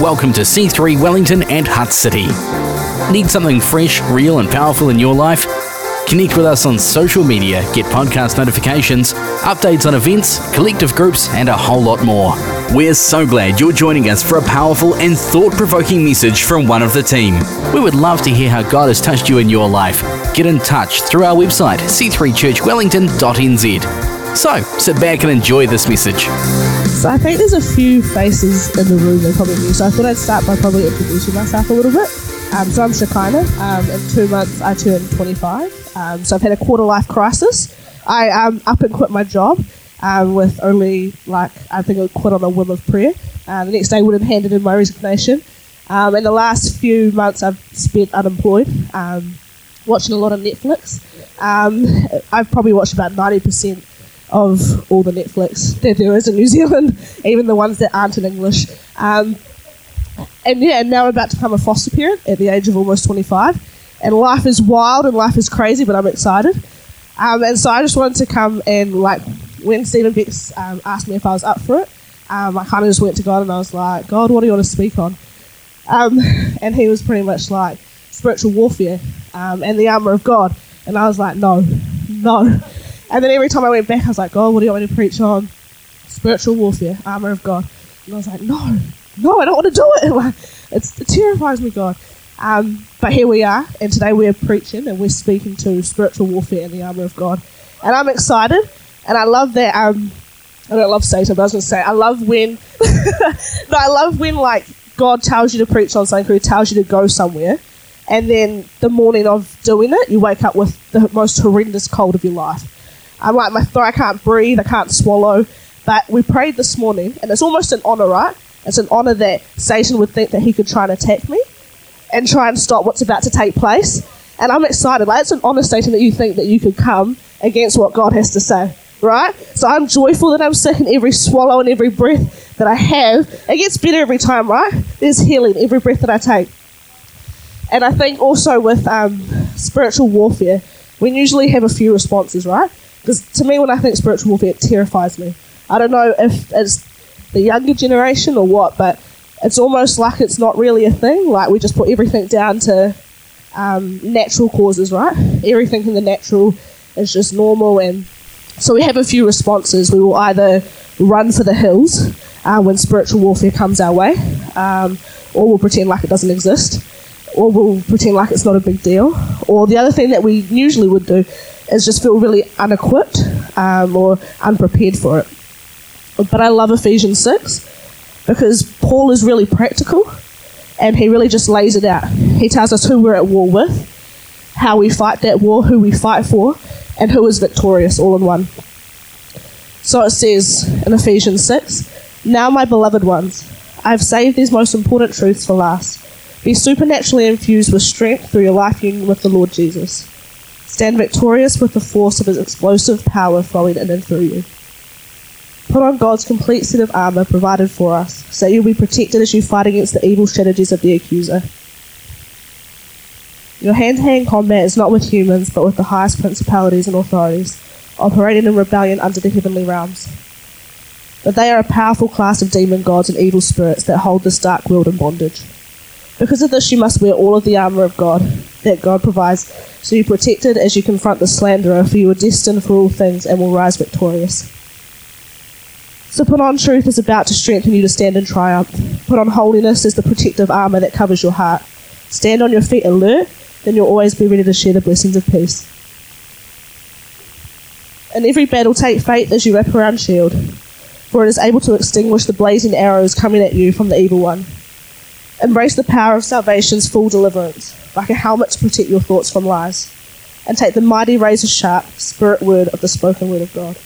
Welcome to C3 Wellington and Hutt City. Need something fresh, real, and powerful in your life? Connect with us on social media, get podcast notifications, updates on events, collective groups, and a whole lot more. We're so glad you're joining us for a powerful and thought provoking message from one of the team. We would love to hear how God has touched you in your life. Get in touch through our website, c3churchwellington.nz. So, sit back and enjoy this message. So I think there's a few faces in the room that probably knew. So I thought I'd start by probably introducing myself a little bit. Um, so I'm Shekinah. Um, in two months, I turn 25. Um, so I've had a quarter life crisis. I um, up and quit my job um, with only like I think I quit on a whim of prayer. Uh, the next day, I would have handed in my resignation. Um, in the last few months, I've spent unemployed, um, watching a lot of Netflix. Um, I've probably watched about 90% of all the Netflix that there is in New Zealand, even the ones that aren't in English. Um, and yeah, and now I'm about to become a foster parent at the age of almost 25. And life is wild and life is crazy, but I'm excited. Um, and so I just wanted to come and, like, when Stephen Bex um, asked me if I was up for it, um, I kind of just went to God and I was like, God, what do you want to speak on? Um, and he was pretty much like, spiritual warfare um, and the armor of God. And I was like, no, no. And then every time I went back, I was like, God, what do you want me to preach on? Spiritual warfare, armor of God. And I was like, no, no, I don't want to do it. Like, it's, it terrifies me, God. Um, but here we are, and today we're preaching and we're speaking to spiritual warfare and the armor of God. And I'm excited, and I love that. Um, I don't love Satan, but I was going to say, I love when, no, I love when, like, God tells you to preach on something, or tells you to go somewhere, and then the morning of doing it, you wake up with the most horrendous cold of your life. I'm like, my throat, I can't breathe, I can't swallow. But we prayed this morning, and it's almost an honor, right? It's an honor that Satan would think that he could try and attack me and try and stop what's about to take place. And I'm excited. Like, it's an honor, Satan, that you think that you could come against what God has to say, right? So I'm joyful that I'm sick, and every swallow and every breath that I have, it gets better every time, right? There's healing every breath that I take. And I think also with um, spiritual warfare, we usually have a few responses, right? Because to me, when I think spiritual warfare, it terrifies me. I don't know if it's the younger generation or what, but it's almost like it's not really a thing. Like we just put everything down to um, natural causes, right? Everything in the natural is just normal, and so we have a few responses. We will either run for the hills uh, when spiritual warfare comes our way, um, or we'll pretend like it doesn't exist, or we'll pretend like it's not a big deal. Or the other thing that we usually would do is just feel really unequipped um, or unprepared for it. But I love Ephesians 6 because Paul is really practical and he really just lays it out. He tells us who we're at war with, how we fight that war, who we fight for, and who is victorious all in one. So it says in Ephesians 6 Now, my beloved ones, I have saved these most important truths for last. Be supernaturally infused with strength through your life union with the Lord Jesus. Stand victorious with the force of his explosive power flowing in and through you. Put on God's complete set of armor provided for us, so you'll be protected as you fight against the evil strategies of the accuser. Your hand to hand combat is not with humans, but with the highest principalities and authorities, operating in rebellion under the heavenly realms. But they are a powerful class of demon gods and evil spirits that hold this dark world in bondage. Because of this, you must wear all of the armor of God that God provides, so you're protected as you confront the slanderer, for you are destined for all things and will rise victorious. So put on truth is about to strengthen you to stand in triumph. Put on holiness as the protective armor that covers your heart. Stand on your feet alert, then you'll always be ready to share the blessings of peace. In every battle, take faith as you wrap around shield, for it is able to extinguish the blazing arrows coming at you from the evil one. Embrace the power of salvation's full deliverance, like a helmet to protect your thoughts from lies, and take the mighty razor sharp spirit word of the spoken word of God.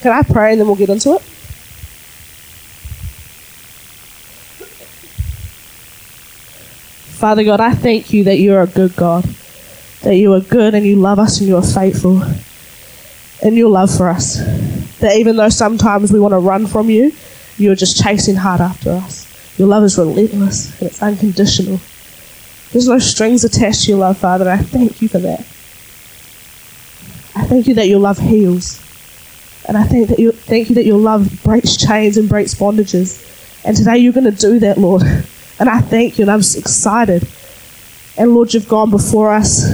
Can I pray and then we'll get into it? Father God, I thank you that you are a good God, that you are good and you love us and you are faithful in your love for us. That even though sometimes we want to run from you, you are just chasing hard after us. Your love is relentless and it's unconditional. There's no strings attached to your love, Father, I thank you for that. I thank you that your love heals. And I thank that you thank you that your love breaks chains and breaks bondages. And today you're going to do that, Lord. And I thank you, and I'm excited. And Lord, you've gone before us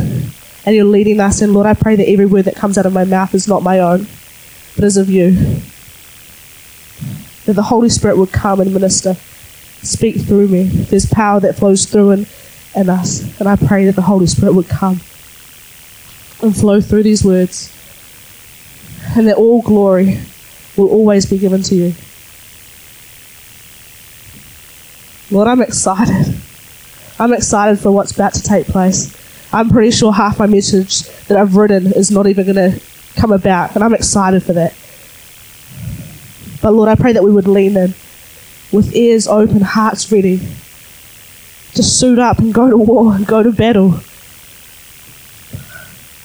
and you're leading us. And Lord, I pray that every word that comes out of my mouth is not my own, but is of you. That the Holy Spirit would come and minister, speak through me. There's power that flows through and in us. And I pray that the Holy Spirit would come and flow through these words. And that all glory will always be given to you. Lord, I'm excited. I'm excited for what's about to take place. I'm pretty sure half my message that I've written is not even going to come about, and I'm excited for that. But Lord, I pray that we would lean in with ears open, hearts ready to suit up and go to war and go to battle.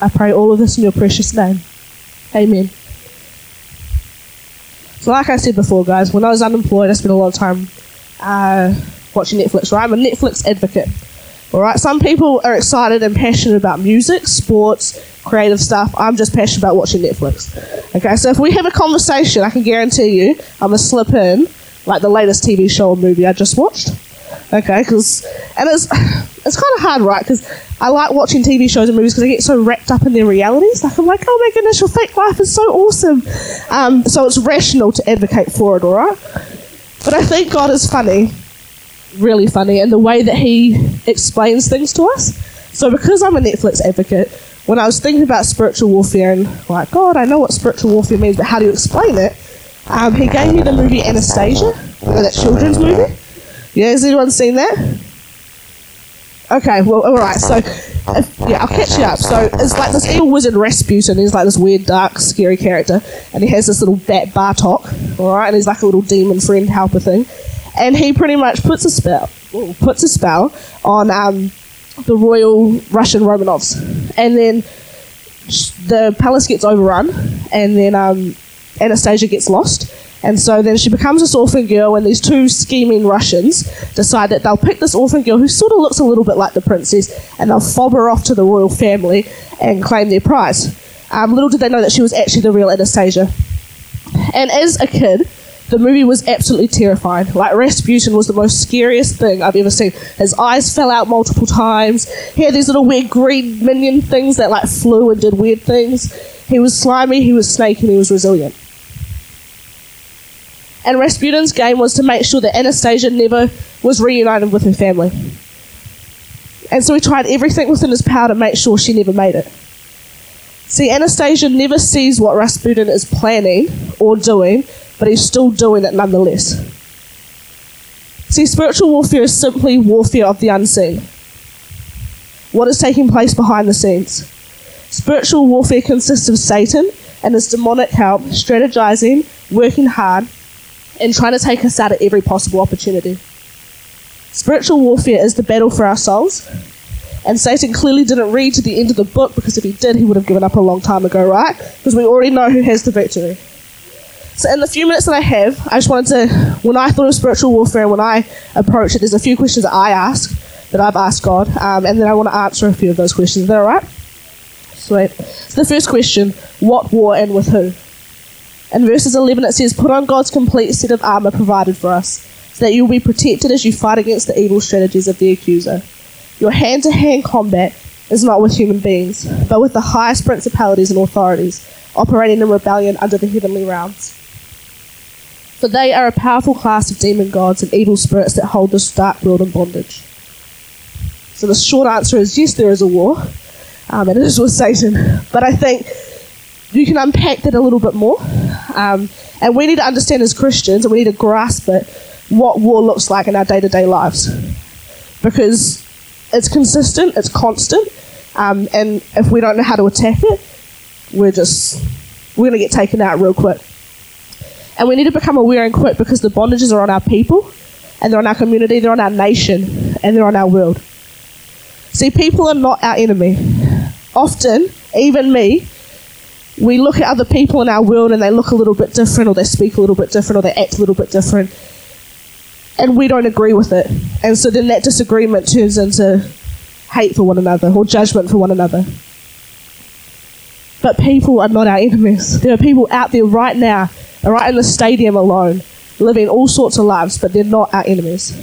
I pray all of this in your precious name. Amen. So, like I said before, guys, when I was unemployed, I spent a lot of time uh, watching Netflix, right? I'm a Netflix advocate. All right, some people are excited and passionate about music, sports, creative stuff. I'm just passionate about watching Netflix. Okay, so if we have a conversation, I can guarantee you I'm going to slip in like the latest TV show or movie I just watched. Okay, because, and it's, it's kind of hard, right? Because I like watching TV shows and movies because I get so wrapped up in their realities. Like, I'm like, oh my goodness, your fake life is so awesome. Um, so it's rational to advocate for it, all right? But I think God is funny really funny and the way that he explains things to us. So, because I'm a Netflix advocate, when I was thinking about spiritual warfare and like, God, I know what spiritual warfare means, but how do you explain it? Um, he gave me the movie Anastasia, that children's movie. Yeah, has anyone seen that? Okay, well, all right. So, if, yeah, I'll catch you up. So, it's like this evil wizard Rasputin. He's like this weird, dark, scary character, and he has this little bat Bartok. All right, and he's like a little demon friend helper thing and he pretty much puts a spell, puts a spell on um, the royal Russian Romanovs, and then the palace gets overrun, and then um, Anastasia gets lost. And so then she becomes this orphan girl, and these two scheming Russians decide that they'll pick this orphan girl who sort of looks a little bit like the princess, and they'll fob her off to the royal family and claim their prize. Um, little did they know that she was actually the real Anastasia. And as a kid, the movie was absolutely terrifying. Like Rasputin was the most scariest thing I've ever seen. His eyes fell out multiple times. He had these little weird green minion things that like flew and did weird things. He was slimy, he was snake, and he was resilient. And Rasputin's game was to make sure that Anastasia never was reunited with her family. And so he tried everything within his power to make sure she never made it. See, Anastasia never sees what Rasputin is planning or doing but he's still doing it nonetheless. See, spiritual warfare is simply warfare of the unseen. What is taking place behind the scenes? Spiritual warfare consists of Satan and his demonic help strategizing, working hard, and trying to take us out at every possible opportunity. Spiritual warfare is the battle for our souls, and Satan clearly didn't read to the end of the book because if he did, he would have given up a long time ago, right? Because we already know who has the victory. So, in the few minutes that I have, I just wanted to, when I thought of spiritual warfare, and when I approach it, there's a few questions that I ask, that I've asked God, um, and then I want to answer a few of those questions. Is that all right? Sweet. So, the first question what war and with who? In verses 11, it says, Put on God's complete set of armor provided for us, so that you will be protected as you fight against the evil strategies of the accuser. Your hand to hand combat is not with human beings, but with the highest principalities and authorities, operating in rebellion under the heavenly realms for they are a powerful class of demon gods and evil spirits that hold this dark world in bondage. So the short answer is yes, there is a war, um, and it is with Satan. But I think you can unpack that a little bit more, um, and we need to understand as Christians, and we need to grasp it, what war looks like in our day-to-day lives, because it's consistent, it's constant, um, and if we don't know how to attack it, we're just we're going to get taken out real quick. And we need to become aware and quit because the bondages are on our people, and they're on our community, they're on our nation, and they're on our world. See, people are not our enemy. Often, even me, we look at other people in our world and they look a little bit different, or they speak a little bit different, or they act a little bit different, and we don't agree with it. And so then that disagreement turns into hate for one another or judgment for one another. But people are not our enemies. There are people out there right now right in the stadium alone living all sorts of lives, but they're not our enemies.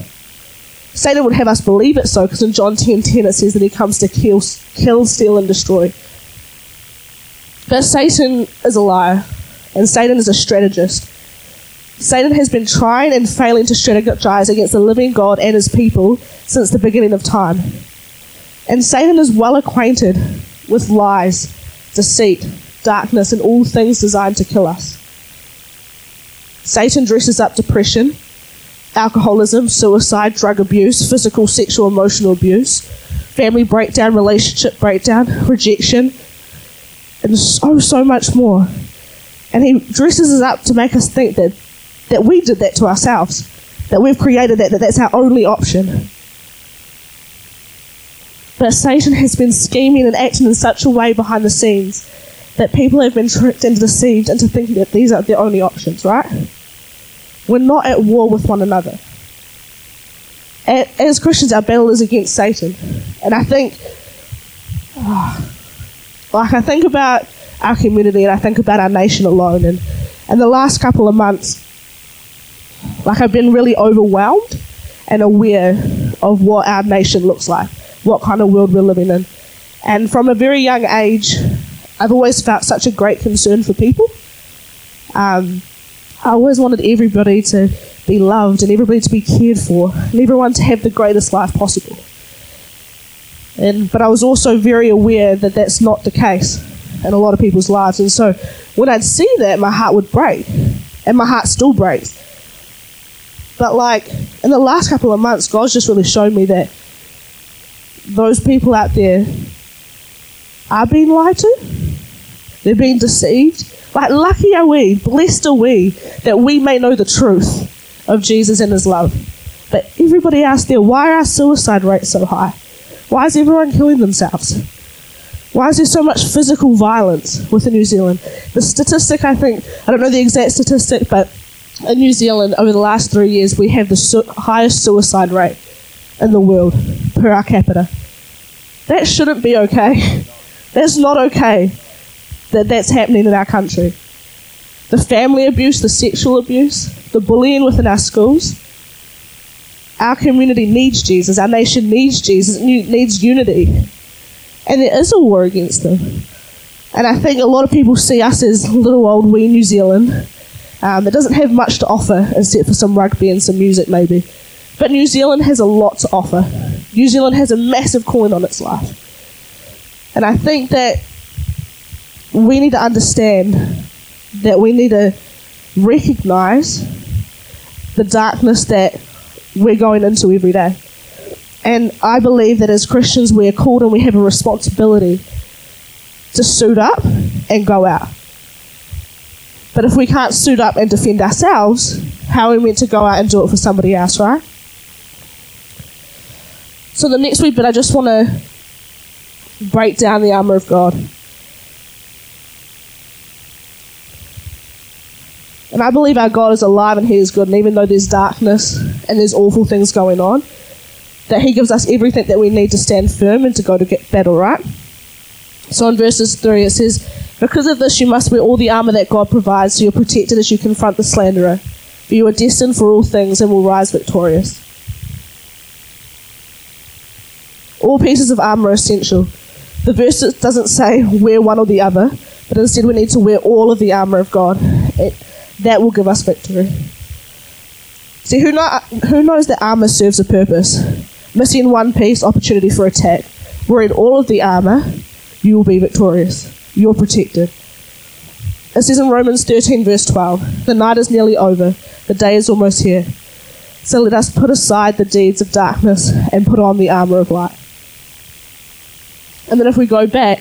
Satan would have us believe it so, because in John 10 10 it says that he comes to kill, kill, steal, and destroy. But Satan is a liar, and Satan is a strategist. Satan has been trying and failing to strategize against the living God and his people since the beginning of time. And Satan is well acquainted with lies, deceit, darkness, and all things designed to kill us. Satan dresses up depression, alcoholism, suicide, drug abuse, physical, sexual, emotional abuse, family breakdown, relationship breakdown, rejection, and so, so much more. And he dresses us up to make us think that, that we did that to ourselves, that we've created that, that that's our only option. But Satan has been scheming and acting in such a way behind the scenes that people have been tricked and deceived into thinking that these are the only options, right? We're not at war with one another. As Christians, our battle is against Satan. And I think, like, I think about our community and I think about our nation alone. And, and the last couple of months, like, I've been really overwhelmed and aware of what our nation looks like, what kind of world we're living in. And from a very young age, I've always felt such a great concern for people. Um, I always wanted everybody to be loved and everybody to be cared for and everyone to have the greatest life possible. And, but I was also very aware that that's not the case in a lot of people's lives. And so when I'd see that, my heart would break. And my heart still breaks. But like in the last couple of months, God's just really shown me that those people out there are being lied to. They're being deceived. Like, lucky are we, blessed are we, that we may know the truth of Jesus and his love. But everybody else there, why are suicide rates so high? Why is everyone killing themselves? Why is there so much physical violence within New Zealand? The statistic, I think, I don't know the exact statistic, but in New Zealand, over the last three years, we have the su- highest suicide rate in the world per capita. That shouldn't be okay. That's not okay that that's happening in our country. The family abuse, the sexual abuse, the bullying within our schools. Our community needs Jesus. Our nation needs Jesus. It needs unity. And there is a war against them. And I think a lot of people see us as little old wee New Zealand um, that doesn't have much to offer except for some rugby and some music, maybe. But New Zealand has a lot to offer. New Zealand has a massive calling on its life. And I think that we need to understand that we need to recognize the darkness that we're going into every day. And I believe that as Christians, we are called and we have a responsibility to suit up and go out. But if we can't suit up and defend ourselves, how are we meant to go out and do it for somebody else, right? So the next week, but I just want to break down the armor of God. And I believe our God is alive and He is good. And even though there's darkness and there's awful things going on, that He gives us everything that we need to stand firm and to go to get battle, right? So in verses 3, it says, Because of this, you must wear all the armor that God provides so you're protected as you confront the slanderer. For you are destined for all things and will rise victorious. All pieces of armor are essential. The verse doesn't say wear one or the other, but instead we need to wear all of the armor of God. It, that will give us victory. See, who, know, who knows that armor serves a purpose? Missing one piece, opportunity for attack. Wearing all of the armor, you will be victorious. You're protected. It says in Romans 13, verse 12 The night is nearly over, the day is almost here. So let us put aside the deeds of darkness and put on the armor of light. And then if we go back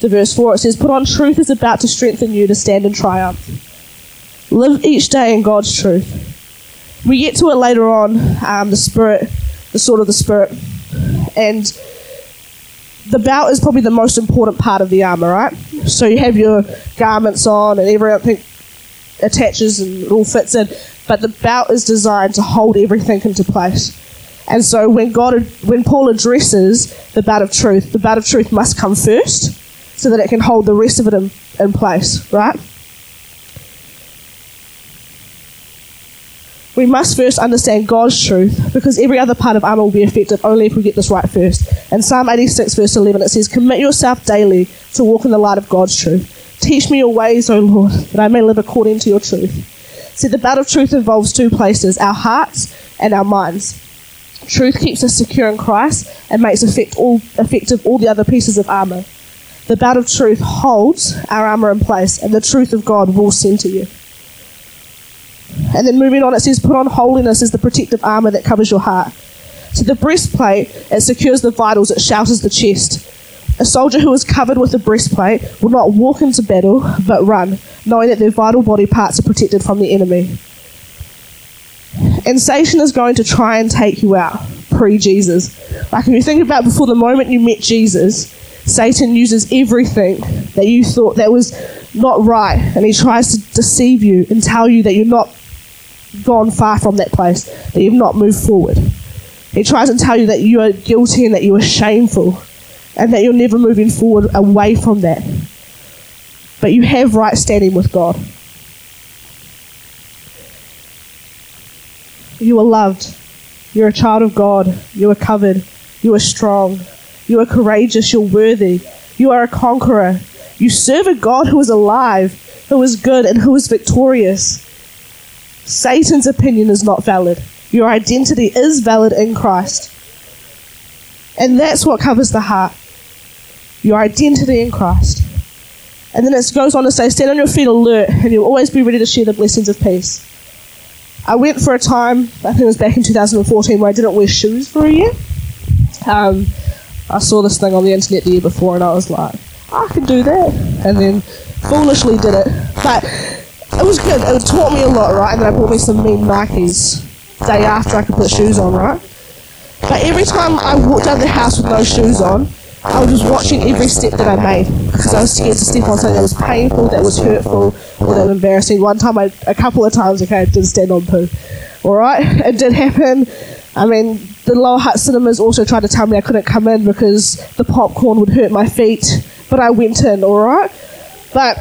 to verse 4, it says, Put on truth is about to strengthen you to stand in triumph. Live each day in God's truth. We get to it later on, um, the spirit, the sword of the spirit, and the belt is probably the most important part of the armor, right? So you have your garments on, and everything attaches and it all fits in, but the belt is designed to hold everything into place. And so when God, when Paul addresses the belt of truth, the belt of truth must come first, so that it can hold the rest of it in, in place, right? We must first understand God's truth because every other part of armor will be effective only if we get this right first. In Psalm 86, verse 11, it says, Commit yourself daily to walk in the light of God's truth. Teach me your ways, O Lord, that I may live according to your truth. See, the battle of truth involves two places our hearts and our minds. Truth keeps us secure in Christ and makes effect all, effective all the other pieces of armor. The belt of truth holds our armor in place, and the truth of God will center you. And then moving on, it says, Put on holiness as the protective armor that covers your heart. So the breastplate, it secures the vitals, it shelters the chest. A soldier who is covered with a breastplate will not walk into battle, but run, knowing that their vital body parts are protected from the enemy. And Satan is going to try and take you out pre Jesus. Like if you think about before the moment you met Jesus, Satan uses everything that you thought that was not right, and he tries to deceive you and tell you that you're not gone far from that place, that you've not moved forward. He tries to tell you that you are guilty and that you are shameful and that you're never moving forward away from that. But you have right standing with God. You are loved. You're a child of God. You are covered. You are strong. You are courageous. You're worthy. You are a conqueror. You serve a God who is alive, who is good, and who is victorious. Satan's opinion is not valid. Your identity is valid in Christ. And that's what covers the heart your identity in Christ. And then it goes on to say, stand on your feet alert, and you'll always be ready to share the blessings of peace. I went for a time, I think it was back in 2014, where I didn't wear shoes for a year. Um, I saw this thing on the internet the year before, and I was like, I can do that. And then foolishly did it. But it was good. It taught me a lot, right? And then I bought me some mean Nikes day after I could put shoes on, right? But every time I walked out the house with no shoes on, I was just watching every step that I made because I was scared to step on something that was painful, that was hurtful, or that was embarrassing. One time, I, a couple of times, okay, I did stand on poo. All right, it did happen. I mean, the Lower Hutt cinemas also tried to tell me I couldn't come in because the popcorn would hurt my feet, but I went in. All right, but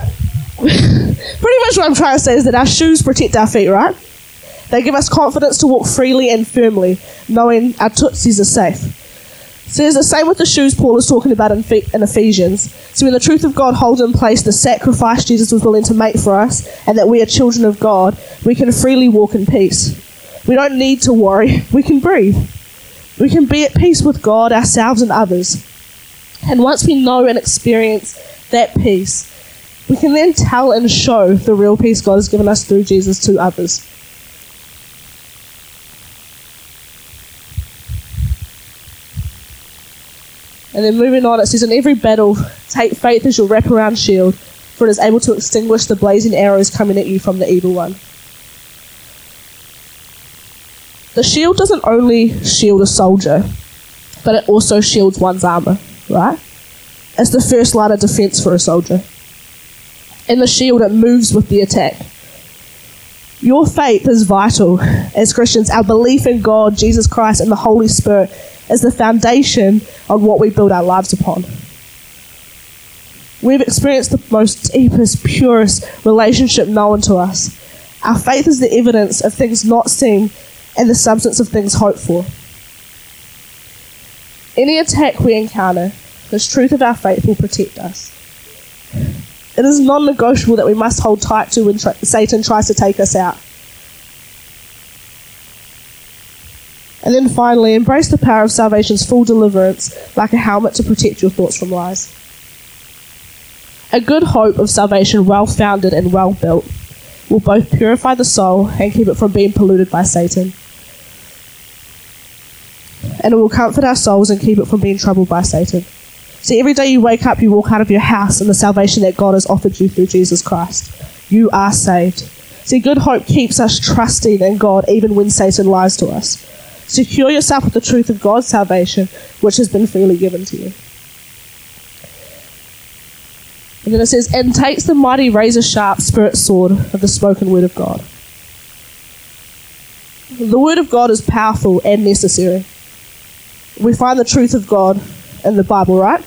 pretty much what I'm trying to say is that our shoes protect our feet, right? They give us confidence to walk freely and firmly, knowing our tootsies are safe. So it's the same with the shoes Paul is talking about in, in Ephesians. So when the truth of God holds in place the sacrifice Jesus was willing to make for us, and that we are children of God, we can freely walk in peace. We don't need to worry. We can breathe. We can be at peace with God, ourselves, and others. And once we know and experience that peace, we can then tell and show the real peace God has given us through Jesus to others. And then moving on, it says, In every battle, take faith as your wraparound shield, for it is able to extinguish the blazing arrows coming at you from the evil one. The shield doesn't only shield a soldier, but it also shields one's armour, right? It's the first line of defence for a soldier. In the shield, it moves with the attack. Your faith is vital as Christians. Our belief in God, Jesus Christ, and the Holy Spirit is the foundation on what we build our lives upon. We've experienced the most deepest, purest relationship known to us. Our faith is the evidence of things not seen and the substance of things hoped for. Any attack we encounter, this truth of our faith will protect us. It is non negotiable that we must hold tight to when tra- Satan tries to take us out. And then finally, embrace the power of salvation's full deliverance like a helmet to protect your thoughts from lies. A good hope of salvation, well founded and well built, will both purify the soul and keep it from being polluted by Satan. And it will comfort our souls and keep it from being troubled by Satan. See, every day you wake up, you walk out of your house in the salvation that God has offered you through Jesus Christ. You are saved. See, good hope keeps us trusting in God even when Satan lies to us. Secure yourself with the truth of God's salvation, which has been freely given to you. And then it says, and takes the mighty razor sharp spirit sword of the spoken word of God. The word of God is powerful and necessary. We find the truth of God in the Bible, right?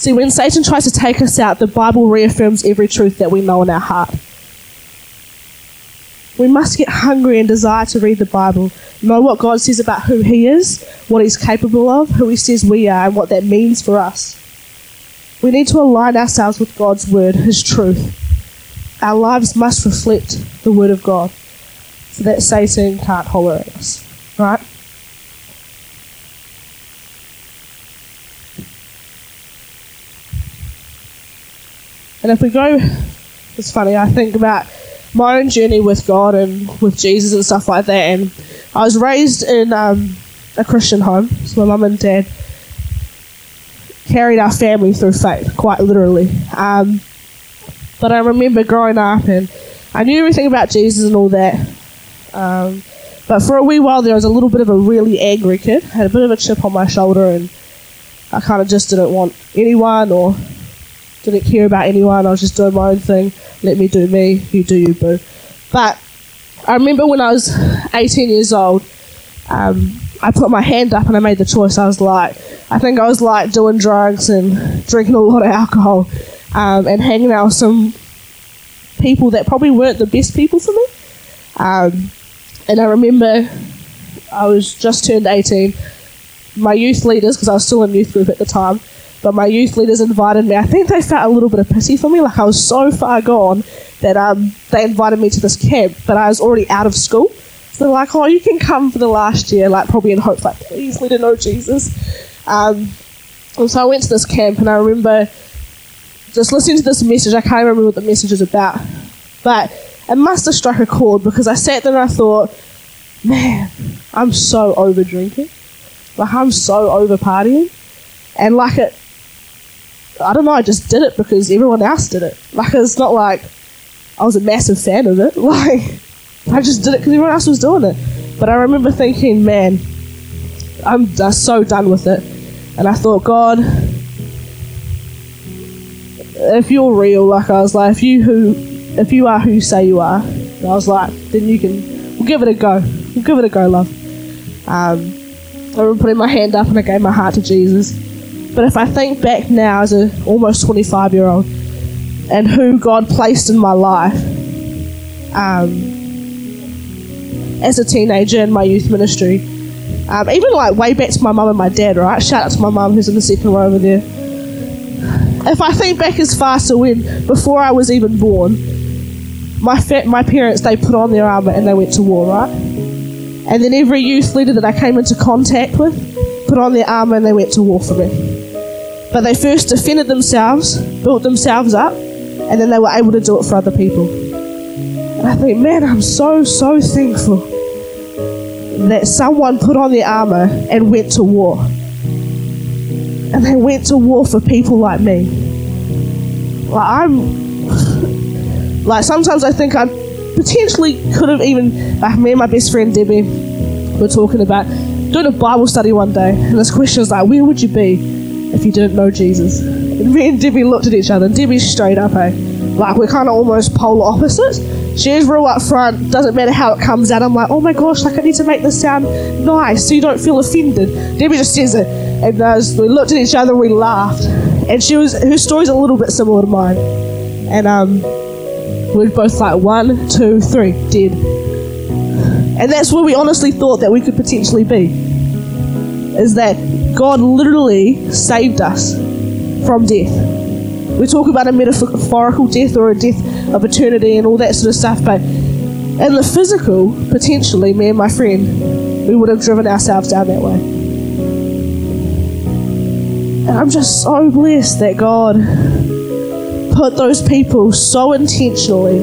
See, when Satan tries to take us out, the Bible reaffirms every truth that we know in our heart. We must get hungry and desire to read the Bible, know what God says about who He is, what He's capable of, who He says we are, and what that means for us. We need to align ourselves with God's Word, His truth. Our lives must reflect the Word of God so that Satan can't holler at us, right? And if we go, it's funny, I think about my own journey with God and with Jesus and stuff like that. And I was raised in um, a Christian home, so my mum and dad carried our family through faith, quite literally. Um, but I remember growing up and I knew everything about Jesus and all that. Um, but for a wee while there, I was a little bit of a really angry kid. I had a bit of a chip on my shoulder and I kind of just didn't want anyone or didn't care about anyone. I was just doing my own thing. Let me do me. You do you, boo. But I remember when I was 18 years old, um, I put my hand up and I made the choice. I was like, I think I was like doing drugs and drinking a lot of alcohol um, and hanging out with some people that probably weren't the best people for me. Um, and I remember I was just turned 18. My youth leaders, because I was still in youth group at the time, but my youth leaders invited me. I think they felt a little bit of pity for me, like I was so far gone that um, they invited me to this camp, but I was already out of school. So they're like, "Oh, you can come for the last year," like probably in hope, like please let her know Jesus. Um, and so I went to this camp, and I remember just listening to this message. I can't remember what the message is about, but it must have struck a chord because I sat there and I thought, "Man, I'm so over drinking, like I'm so over partying." And like it, I don't know, I just did it because everyone else did it. Like, it's not like I was a massive fan of it. Like, I just did it because everyone else was doing it. But I remember thinking, man, I'm just so done with it. And I thought, God, if you're real, like I was like, if you who, if you are who you say you are, I was like, then you can, we'll give it a go. We'll give it a go, love. Um, I remember putting my hand up and I gave my heart to Jesus. But if I think back now as a almost 25 year old and who God placed in my life um, as a teenager in my youth ministry, um, even like way back to my mum and my dad, right? Shout out to my mum who's in the second row over there. If I think back as far to when, before I was even born, my fa- my parents they put on their armor and they went to war, right? And then every youth leader that I came into contact with put on their armor and they went to war for me. But they first defended themselves, built themselves up, and then they were able to do it for other people. And I think, man, I'm so, so thankful that someone put on their armor and went to war. And they went to war for people like me. Like, I'm. like, sometimes I think I potentially could have even. Like, me and my best friend Debbie were talking about doing a Bible study one day. And this question is like, where would you be if you didn't know Jesus. And me and Debbie looked at each other, Debbie's straight up, eh? Like, we're kind of almost polar opposites. She's real up front, doesn't matter how it comes out. I'm like, oh my gosh, like, I need to make this sound nice so you don't feel offended. Debbie just says it. And uh, we looked at each other, we laughed. And she was, her story's a little bit similar to mine. And um, we're both like, one, two, three, dead. And that's where we honestly thought that we could potentially be. Is that God literally saved us from death. We talk about a metaphorical death or a death of eternity and all that sort of stuff, but in the physical, potentially, me and my friend, we would have driven ourselves down that way. And I'm just so blessed that God put those people so intentionally,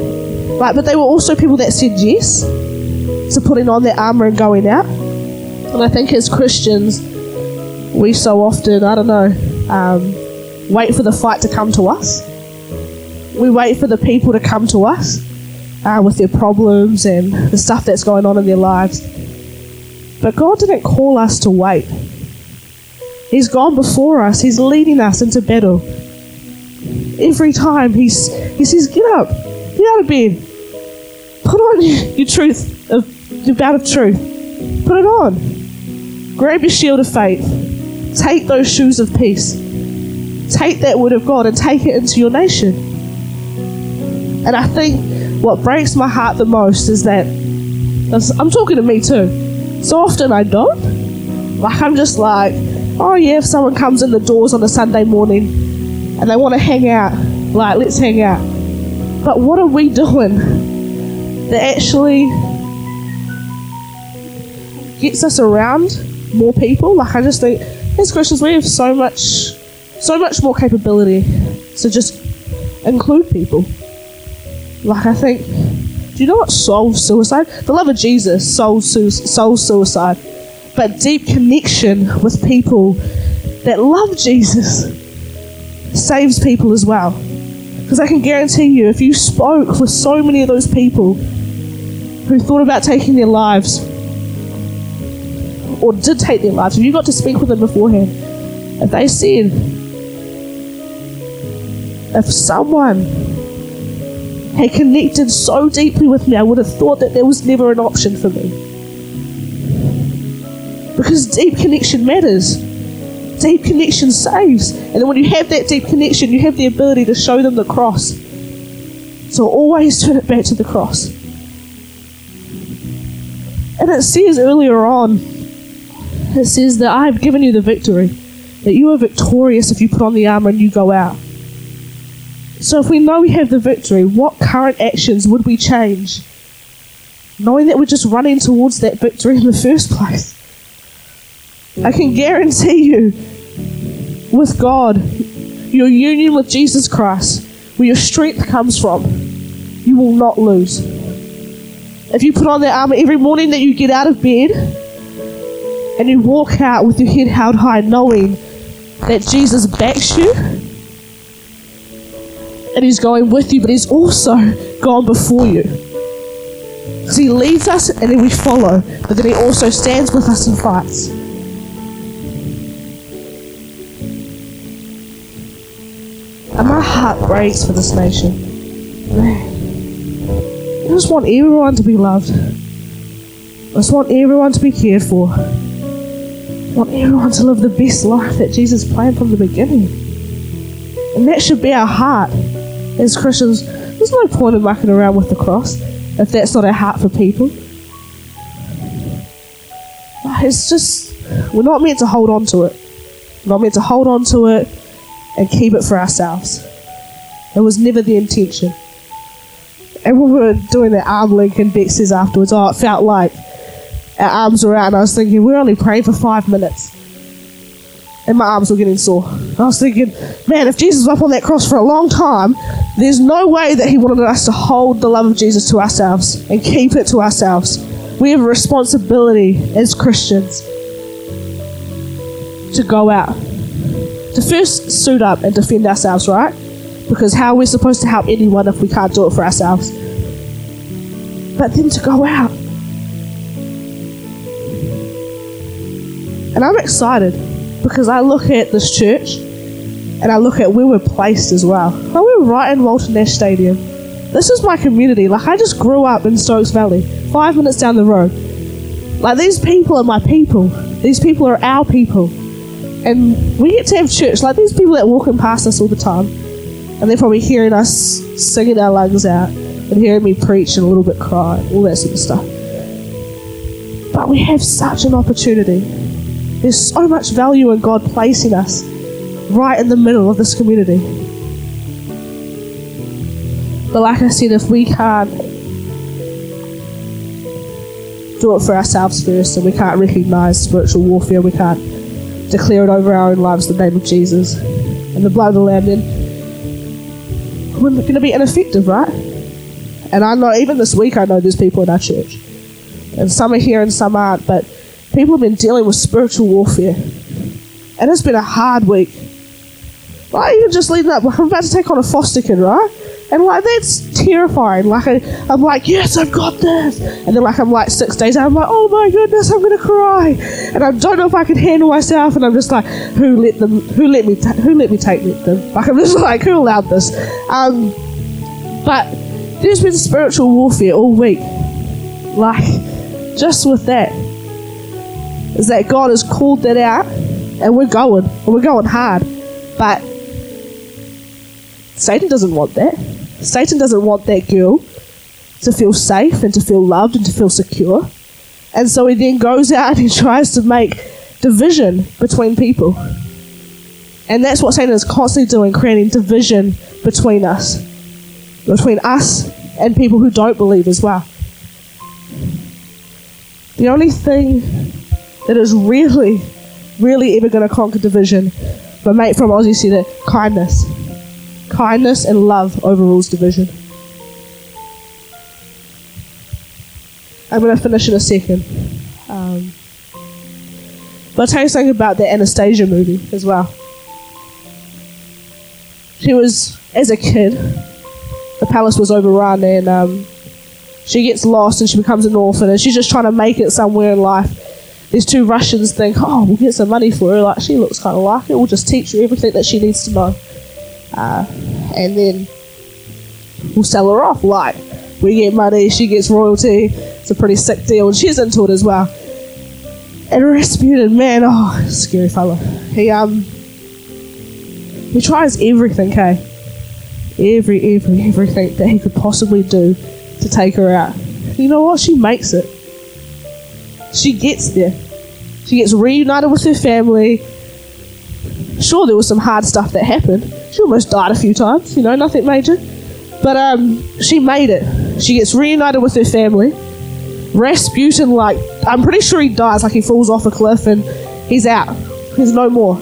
right? But they were also people that said yes to putting on their armor and going out. And I think as Christians, we so often, I don't know, um, wait for the fight to come to us. We wait for the people to come to us uh, with their problems and the stuff that's going on in their lives. But God didn't call us to wait. He's gone before us. He's leading us into battle. Every time he's, he says, Get up, get out of bed, put on your truth, your belt of truth, put it on. Grab your shield of faith Take those shoes of peace. Take that word of God and take it into your nation. And I think what breaks my heart the most is that I'm talking to me too. So often I don't. Like I'm just like, oh yeah, if someone comes in the doors on a Sunday morning and they want to hang out, like let's hang out. But what are we doing that actually gets us around more people? Like I just think as Christians we have so much so much more capability to just include people. Like I think do you know what solves suicide? The love of Jesus solves, solves suicide. But deep connection with people that love Jesus saves people as well. Because I can guarantee you, if you spoke with so many of those people who thought about taking their lives, or did take their lives, if you got to speak with them beforehand, if they said, if someone had connected so deeply with me, I would have thought that there was never an option for me. Because deep connection matters. Deep connection saves. And then when you have that deep connection, you have the ability to show them the cross. So always turn it back to the cross. And it says earlier on, it says that I have given you the victory, that you are victorious if you put on the armor and you go out. So if we know we have the victory, what current actions would we change? Knowing that we're just running towards that victory in the first place. I can guarantee you, with God, your union with Jesus Christ, where your strength comes from, you will not lose. If you put on that armor every morning that you get out of bed and you walk out with your head held high, knowing that Jesus backs you and He's going with you, but He's also gone before you. Because He leads us and then we follow, but then He also stands with us and fights. And my heart breaks for this nation. I just want everyone to be loved. I just want everyone to be cared for. Want everyone to live the best life that Jesus planned from the beginning. And that should be our heart as Christians. There's no point in mucking around with the cross if that's not our heart for people. It's just, we're not meant to hold on to it. We're not meant to hold on to it and keep it for ourselves. It was never the intention. And when we were doing the arm link and Beck says afterwards, oh, it felt like our arms were out, and I was thinking, we're only praying for five minutes. And my arms were getting sore. I was thinking, man, if Jesus was up on that cross for a long time, there's no way that he wanted us to hold the love of Jesus to ourselves and keep it to ourselves. We have a responsibility as Christians to go out to first suit up and defend ourselves, right? Because how are we supposed to help anyone if we can't do it for ourselves? But then to go out. And I'm excited because I look at this church and I look at where we're placed as well. Like we're right in Walter Nash Stadium. This is my community. Like I just grew up in Stokes Valley, five minutes down the road. Like these people are my people. These people are our people. And we get to have church, like these people that walking past us all the time, and they're probably hearing us singing our lungs out and hearing me preach and a little bit cry, all that sort of stuff. But we have such an opportunity. There's so much value in God placing us right in the middle of this community. But like I said, if we can't do it for ourselves first and we can't recognize spiritual warfare, we can't declare it over our own lives in the name of Jesus and the blood of the Lamb, then we're going to be ineffective, right? And I know, even this week, I know there's people in our church. And some are here and some aren't, but people have been dealing with spiritual warfare. And it's been a hard week. Like, even just leading up, I'm about to take on a foster kid, right? And like that's terrifying. Like I, am like, yes, I've got this. And then like I'm like six days out, I'm like, oh my goodness, I'm gonna cry. And I don't know if I can handle myself. And I'm just like, who let them? Who let me? Ta- who let me take them? Like I'm just like, who allowed this? Um, but there's been spiritual warfare all week. Like just with that, is that God has called that out, and we're going, and we're going hard. But Satan doesn't want that. Satan doesn't want that girl to feel safe and to feel loved and to feel secure. And so he then goes out and he tries to make division between people. And that's what Satan is constantly doing, creating division between us, between us and people who don't believe as well. The only thing that is really, really ever going to conquer division, But mate from Aussie said it kindness. Kindness and love overrules division. I'm going to finish in a second. Um, but I'll tell you something about the Anastasia movie as well. She was, as a kid, the palace was overrun and um, she gets lost and she becomes an orphan and she's just trying to make it somewhere in life. These two Russians think, oh, we'll get some money for her. Like, she looks kind of like it. We'll just teach her everything that she needs to know. Uh, and then we'll sell her off. Like, we get money, she gets royalty. It's a pretty sick deal, and she's into it as well. And Rasputin, man, oh, scary fella. He um, he tries everything, okay? Every, every, everything that he could possibly do to take her out. You know what? She makes it. She gets there. She gets reunited with her family. Sure, there was some hard stuff that happened. She almost died a few times, you know, nothing major. But um, she made it. She gets reunited with her family. Rasputin, like, I'm pretty sure he dies, like he falls off a cliff and he's out. He's no more.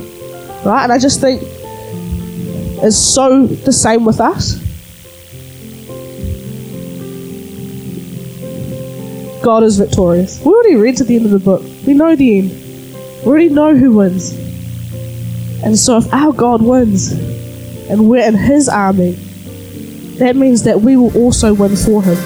Right? And I just think it's so the same with us. God is victorious. We already read to the end of the book. We know the end. We already know who wins. And so if our God wins and we're in his army, that means that we will also win for him.